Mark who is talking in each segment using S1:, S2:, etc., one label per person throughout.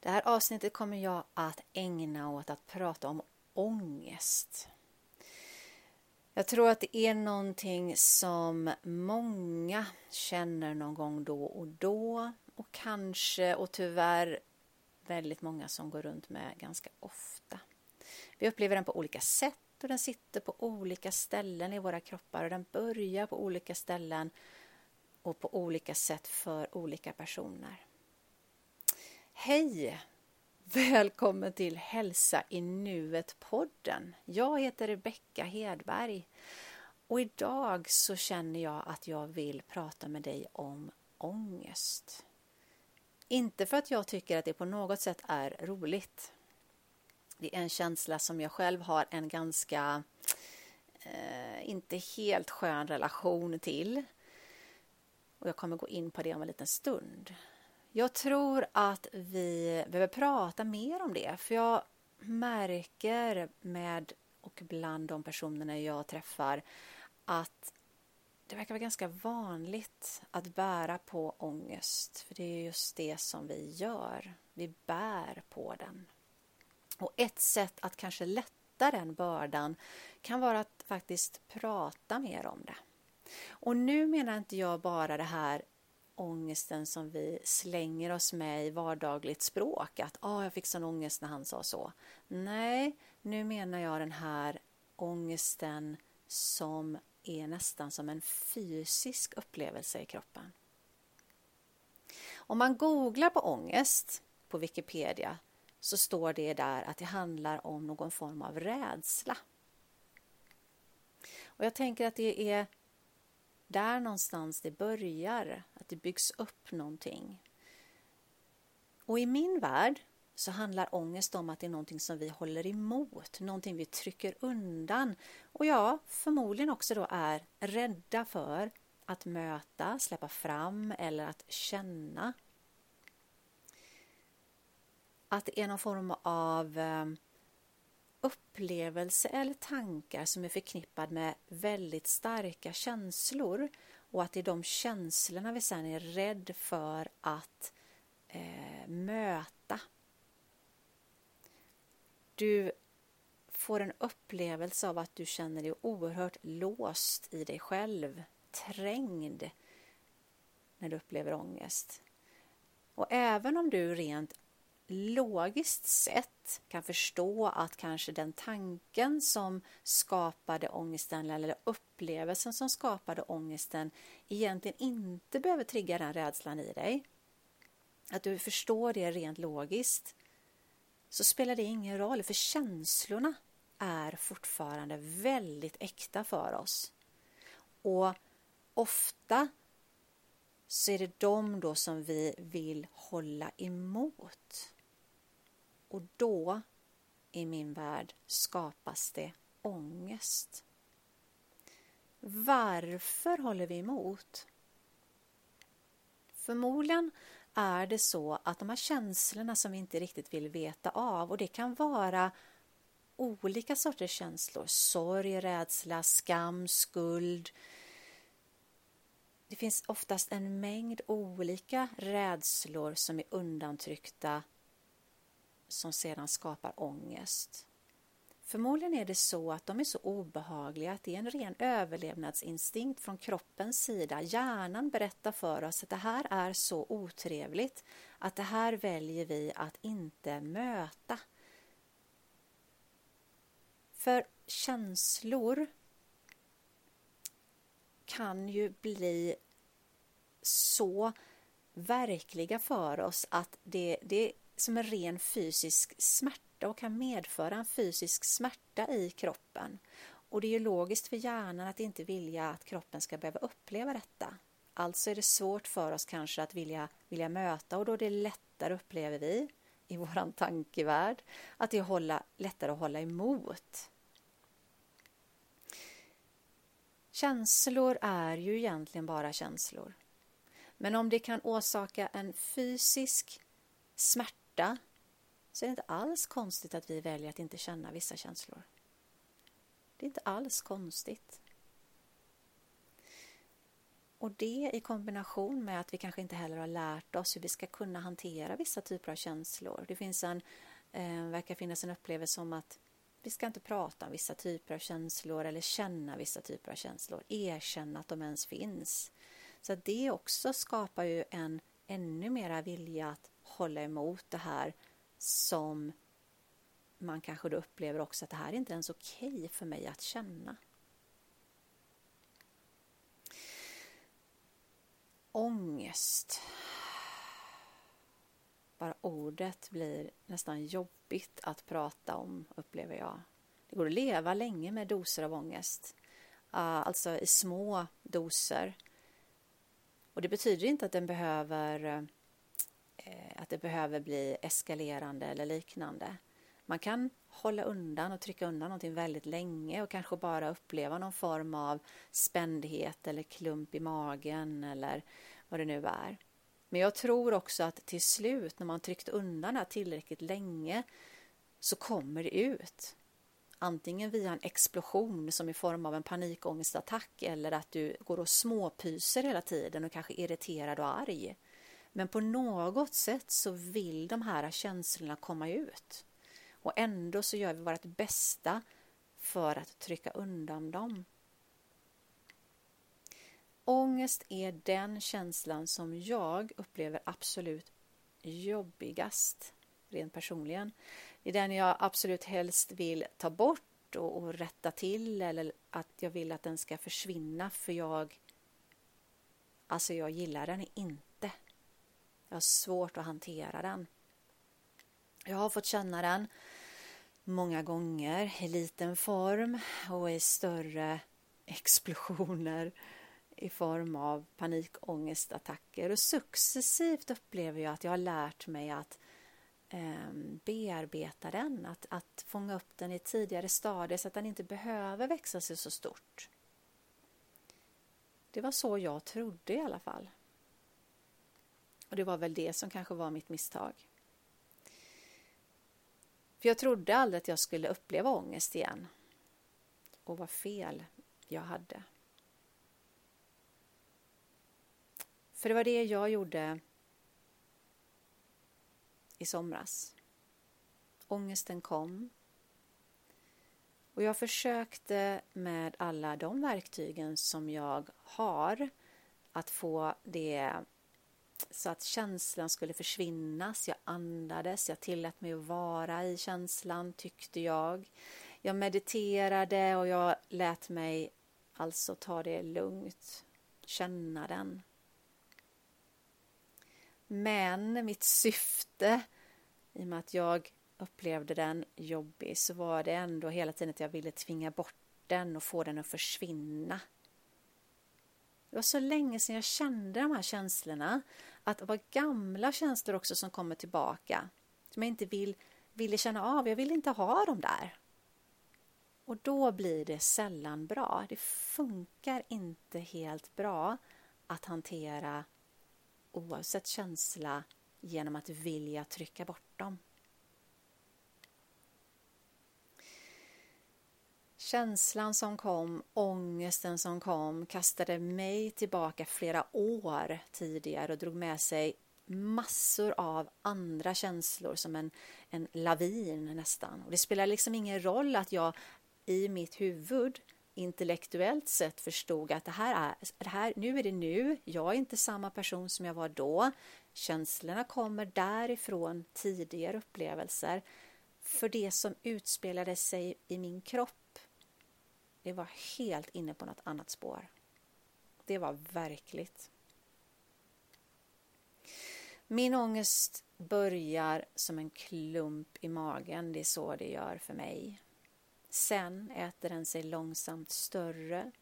S1: Det här avsnittet kommer jag att ägna åt att prata om ångest. Jag tror att det är någonting som många känner någon gång då och då och kanske och tyvärr väldigt många som går runt med ganska ofta. Vi upplever den på olika sätt och den sitter på olika ställen i våra kroppar och den börjar på olika ställen och på olika sätt för olika personer. Hej! Välkommen till Hälsa i nuet-podden. Jag heter Rebecka Hedberg och idag så känner jag att jag vill prata med dig om ångest. Inte för att jag tycker att det på något sätt är roligt. Det är en känsla som jag själv har en ganska eh, inte helt skön relation till. Och jag kommer gå in på det om en liten stund. Jag tror att vi behöver prata mer om det, för jag märker med och bland de personerna jag träffar att det verkar vara ganska vanligt att bära på ångest, för det är just det som vi gör. Vi bär på den. Och ett sätt att kanske lätta den bördan kan vara att faktiskt prata mer om det. Och nu menar inte jag bara det här ångesten som vi slänger oss med i vardagligt språk. Att ah, jag fick sån ångest när han sa så. Nej, nu menar jag den här ångesten som är nästan som en fysisk upplevelse i kroppen. Om man googlar på ångest på Wikipedia så står det där att det handlar om någon form av rädsla. Och jag tänker att det är där någonstans det börjar, att det byggs upp någonting. Och i min värld så handlar ångest om att det är någonting som vi håller emot, någonting vi trycker undan och ja, förmodligen också då är rädda för att möta, släppa fram eller att känna. Att det är någon form av eh, upplevelse eller tankar som är förknippad med väldigt starka känslor och att det är de känslorna vi sen är rädd för att eh, möta. Du får en upplevelse av att du känner dig oerhört låst i dig själv, trängd när du upplever ångest. Och även om du rent logiskt sett kan förstå att kanske den tanken som skapade ångesten eller upplevelsen som skapade ångesten egentligen inte behöver trigga den rädslan i dig. Att du förstår det rent logiskt så spelar det ingen roll för känslorna är fortfarande väldigt äkta för oss. Och ofta så är det de då som vi vill hålla emot. Och då, i min värld, skapas det ångest. Varför håller vi emot? Förmodligen är det så att de här känslorna som vi inte riktigt vill veta av och det kan vara olika sorters känslor. Sorg, rädsla, skam, skuld. Det finns oftast en mängd olika rädslor som är undantryckta som sedan skapar ångest. Förmodligen är det så att de är så obehagliga att det är en ren överlevnadsinstinkt från kroppens sida. Hjärnan berättar för oss att det här är så otrevligt att det här väljer vi att inte möta. För känslor kan ju bli så verkliga för oss att det, det som en ren fysisk smärta och kan medföra en fysisk smärta i kroppen. Och det är ju logiskt för hjärnan att inte vilja att kroppen ska behöva uppleva detta. Alltså är det svårt för oss kanske att vilja, vilja möta och då är det lättare, upplever vi, i vår tankevärld, att det är hålla, lättare att hålla emot. Känslor är ju egentligen bara känslor. Men om det kan orsaka en fysisk smärta borta så är det inte alls konstigt att vi väljer att inte känna vissa känslor. Det är inte alls konstigt. Och det i kombination med att vi kanske inte heller har lärt oss hur vi ska kunna hantera vissa typer av känslor. Det finns en, eh, verkar finnas en upplevelse om att vi ska inte prata om vissa typer av känslor eller känna vissa typer av känslor, erkänna att de ens finns. Så det också skapar ju en ännu mera vilja att hålla emot det här som man kanske då upplever också att det här är inte ens okej okay för mig att känna. Ångest. Bara ordet blir nästan jobbigt att prata om, upplever jag. Det går att leva länge med doser av ångest. Ah, alltså i små doser. Och det betyder inte att den behöver eh, Eh, att det behöver bli eskalerande eller liknande. Man kan hålla undan och trycka undan någonting väldigt länge och kanske bara uppleva någon form av spändhet eller klump i magen eller vad det nu är. Men jag tror också att till slut när man tryckt undan det tillräckligt länge så kommer det ut. Antingen via en explosion som i form av en panikångestattack eller att du går och småpyser hela tiden och kanske är irriterad och arg. Men på något sätt så vill de här känslorna komma ut. Och ändå så gör vi vårt bästa för att trycka undan dem. Ångest är den känslan som jag upplever absolut jobbigast, rent personligen. Det är den jag absolut helst vill ta bort och, och rätta till eller att jag vill att den ska försvinna för jag Alltså jag gillar den inte. Jag har svårt att hantera den. Jag har fått känna den många gånger i liten form och i större explosioner i form av panikångestattacker och successivt upplever jag att jag har lärt mig att eh, bearbeta den, att, att fånga upp den i tidigare stadier så att den inte behöver växa sig så stort. Det var så jag trodde i alla fall. Och det var väl det som kanske var mitt misstag. För jag trodde aldrig att jag skulle uppleva ångest igen. Och vad fel jag hade. För det var det jag gjorde i somras. Ångesten kom. Och jag försökte med alla de verktygen som jag har att få det så att känslan skulle försvinna. Jag andades, jag tillät mig att vara i känslan, tyckte jag. Jag mediterade och jag lät mig alltså ta det lugnt, känna den. Men mitt syfte, i och med att jag upplevde den jobbig, så var det ändå hela tiden att jag ville tvinga bort den och få den att försvinna. Det var så länge sedan jag kände de här känslorna. Att det var gamla känslor också som kommer tillbaka. Som jag inte vill, ville känna av. Jag vill inte ha dem där. Och då blir det sällan bra. Det funkar inte helt bra att hantera oavsett känsla genom att vilja trycka bort dem. Känslan som kom, ångesten som kom kastade mig tillbaka flera år tidigare och drog med sig massor av andra känslor som en, en lavin nästan. Och det spelar liksom ingen roll att jag i mitt huvud intellektuellt sett förstod att det här är, det här, nu är det nu, jag är inte samma person som jag var då. Känslorna kommer därifrån tidigare upplevelser. För det som utspelade sig i min kropp, det var helt inne på något annat spår. Det var verkligt. Min ångest börjar som en klump i magen, det är så det gör för mig. Sen äter den sig långsamt större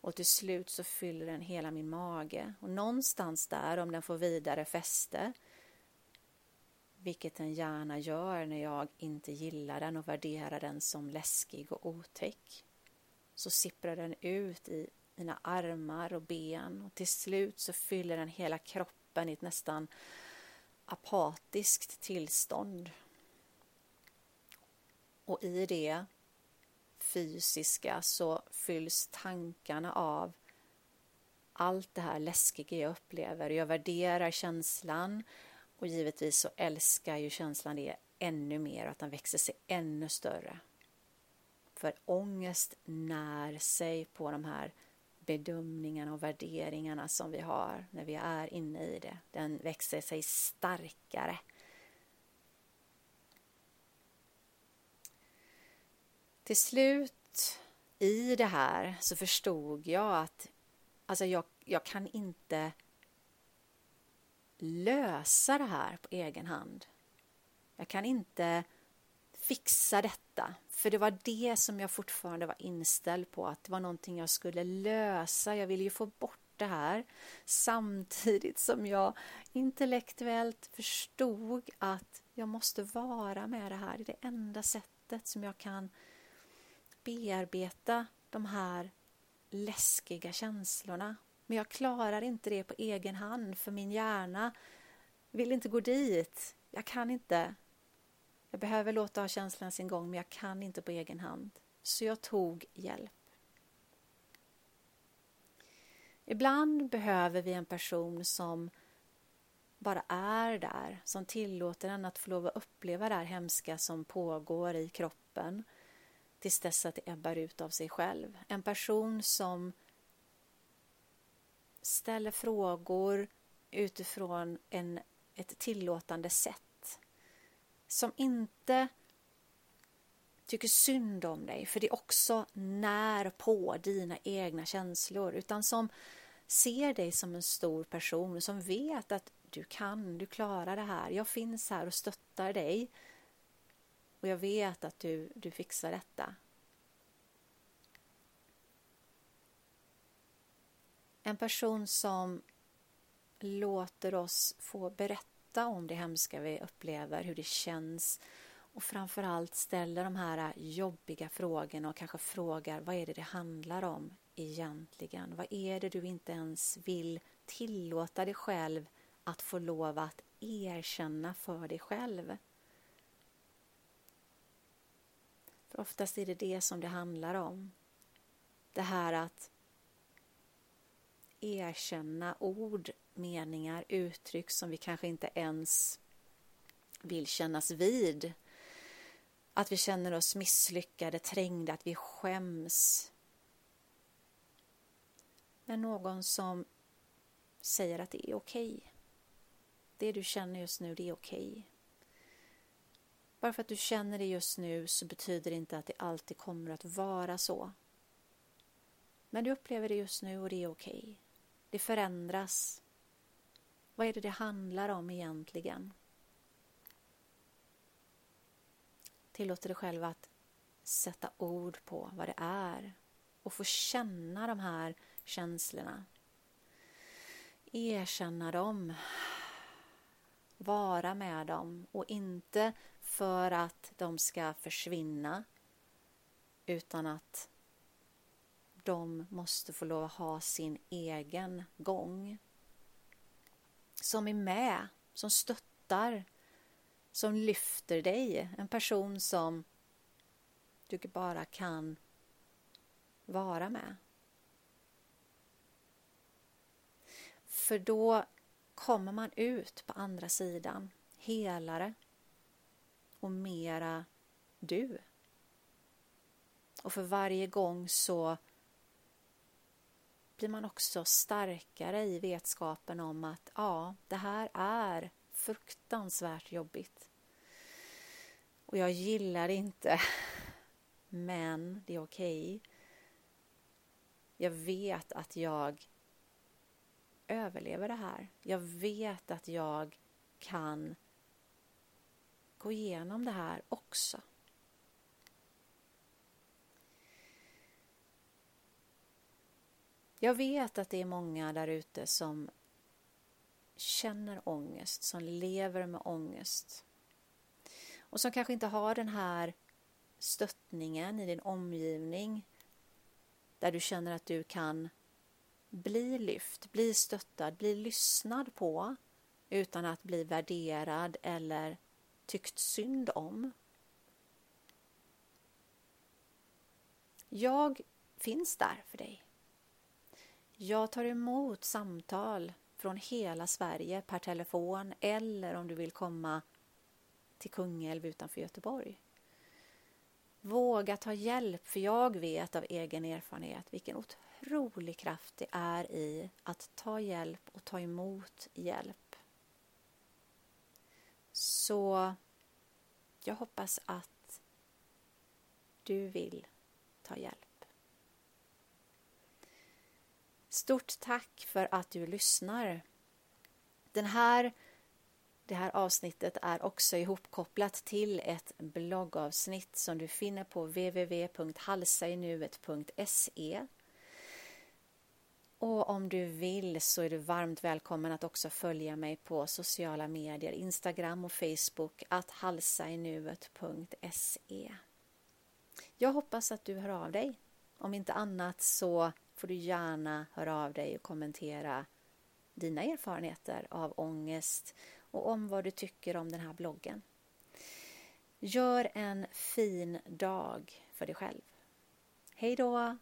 S1: och till slut så fyller den hela min mage. Och någonstans där, om den får vidare fäste, vilket den gärna gör när jag inte gillar den och värderar den som läskig och otäck, så sipprar den ut i mina armar och ben och till slut så fyller den hela kroppen i ett nästan apatiskt tillstånd. Och i det fysiska så fylls tankarna av allt det här läskiga jag upplever. Jag värderar känslan och givetvis så älskar ju känslan det ännu mer och att den växer sig ännu större. För ångest när sig på de här bedömningarna och värderingarna som vi har när vi är inne i det. Den växer sig starkare. Till slut i det här så förstod jag att alltså jag, jag kan inte lösa det här på egen hand. Jag kan inte fixa detta. För det var det som jag fortfarande var inställd på, att det var någonting jag skulle lösa. Jag ville ju få bort det här samtidigt som jag intellektuellt förstod att jag måste vara med det här. Det är det enda sättet som jag kan bearbeta de här läskiga känslorna. Men jag klarar inte det på egen hand för min hjärna vill inte gå dit. Jag kan inte. Jag behöver låta ha känslan sin gång men jag kan inte på egen hand. Så jag tog hjälp. Ibland behöver vi en person som bara är där, som tillåter en att få lov att uppleva det här hemska som pågår i kroppen tills dess att det ebbar ut av sig själv. En person som ställer frågor utifrån en, ett tillåtande sätt. Som inte tycker synd om dig, för det också när på dina egna känslor, utan som ser dig som en stor person, som vet att du kan, du klarar det här, jag finns här och stöttar dig och jag vet att du, du fixar detta. En person som låter oss få berätta om det hemska vi upplever, hur det känns och framförallt ställer de här jobbiga frågorna och kanske frågar vad är det det handlar om egentligen? Vad är det du inte ens vill tillåta dig själv att få lov att erkänna för dig själv? För oftast är det det som det handlar om. Det här att erkänna ord, meningar, uttryck som vi kanske inte ens vill kännas vid. Att vi känner oss misslyckade, trängda, att vi skäms. Men någon som säger att det är okej. Okay. Det du känner just nu, det är okej. Okay. Bara för att du känner det just nu så betyder det inte att det alltid kommer att vara så. Men du upplever det just nu och det är okej. Okay. Det förändras. Vad är det det handlar om egentligen? Tillåt dig själv att sätta ord på vad det är och få känna de här känslorna. Erkänna dem. Vara med dem och inte för att de ska försvinna utan att de måste få lov att ha sin egen gång. Som är med, som stöttar, som lyfter dig. En person som du bara kan vara med. För då kommer man ut på andra sidan helare och mera du. Och för varje gång så blir man också starkare i vetskapen om att ja, det här är fruktansvärt jobbigt. Och jag gillar det inte, men det är okej. Okay. Jag vet att jag överlever det här. Jag vet att jag kan gå igenom det här också. Jag vet att det är många där ute som känner ångest, som lever med ångest och som kanske inte har den här stöttningen i din omgivning där du känner att du kan bli lyft, bli stöttad, bli lyssnad på utan att bli värderad eller tyckt synd om. Jag finns där för dig. Jag tar emot samtal från hela Sverige per telefon eller om du vill komma till Kungälv utanför Göteborg. Våga ta hjälp, för jag vet av egen erfarenhet vilken otrolig kraft det är i att ta hjälp och ta emot hjälp. Så jag hoppas att du vill ta hjälp. Stort tack för att du lyssnar. Den här, det här avsnittet är också ihopkopplat till ett bloggavsnitt som du finner på www.halsainuet.se och om du vill så är du varmt välkommen att också följa mig på sociala medier, Instagram och Facebook, att halsainuet.se. Jag hoppas att du hör av dig. Om inte annat så får du gärna höra av dig och kommentera dina erfarenheter av ångest och om vad du tycker om den här bloggen. Gör en fin dag för dig själv. Hej då!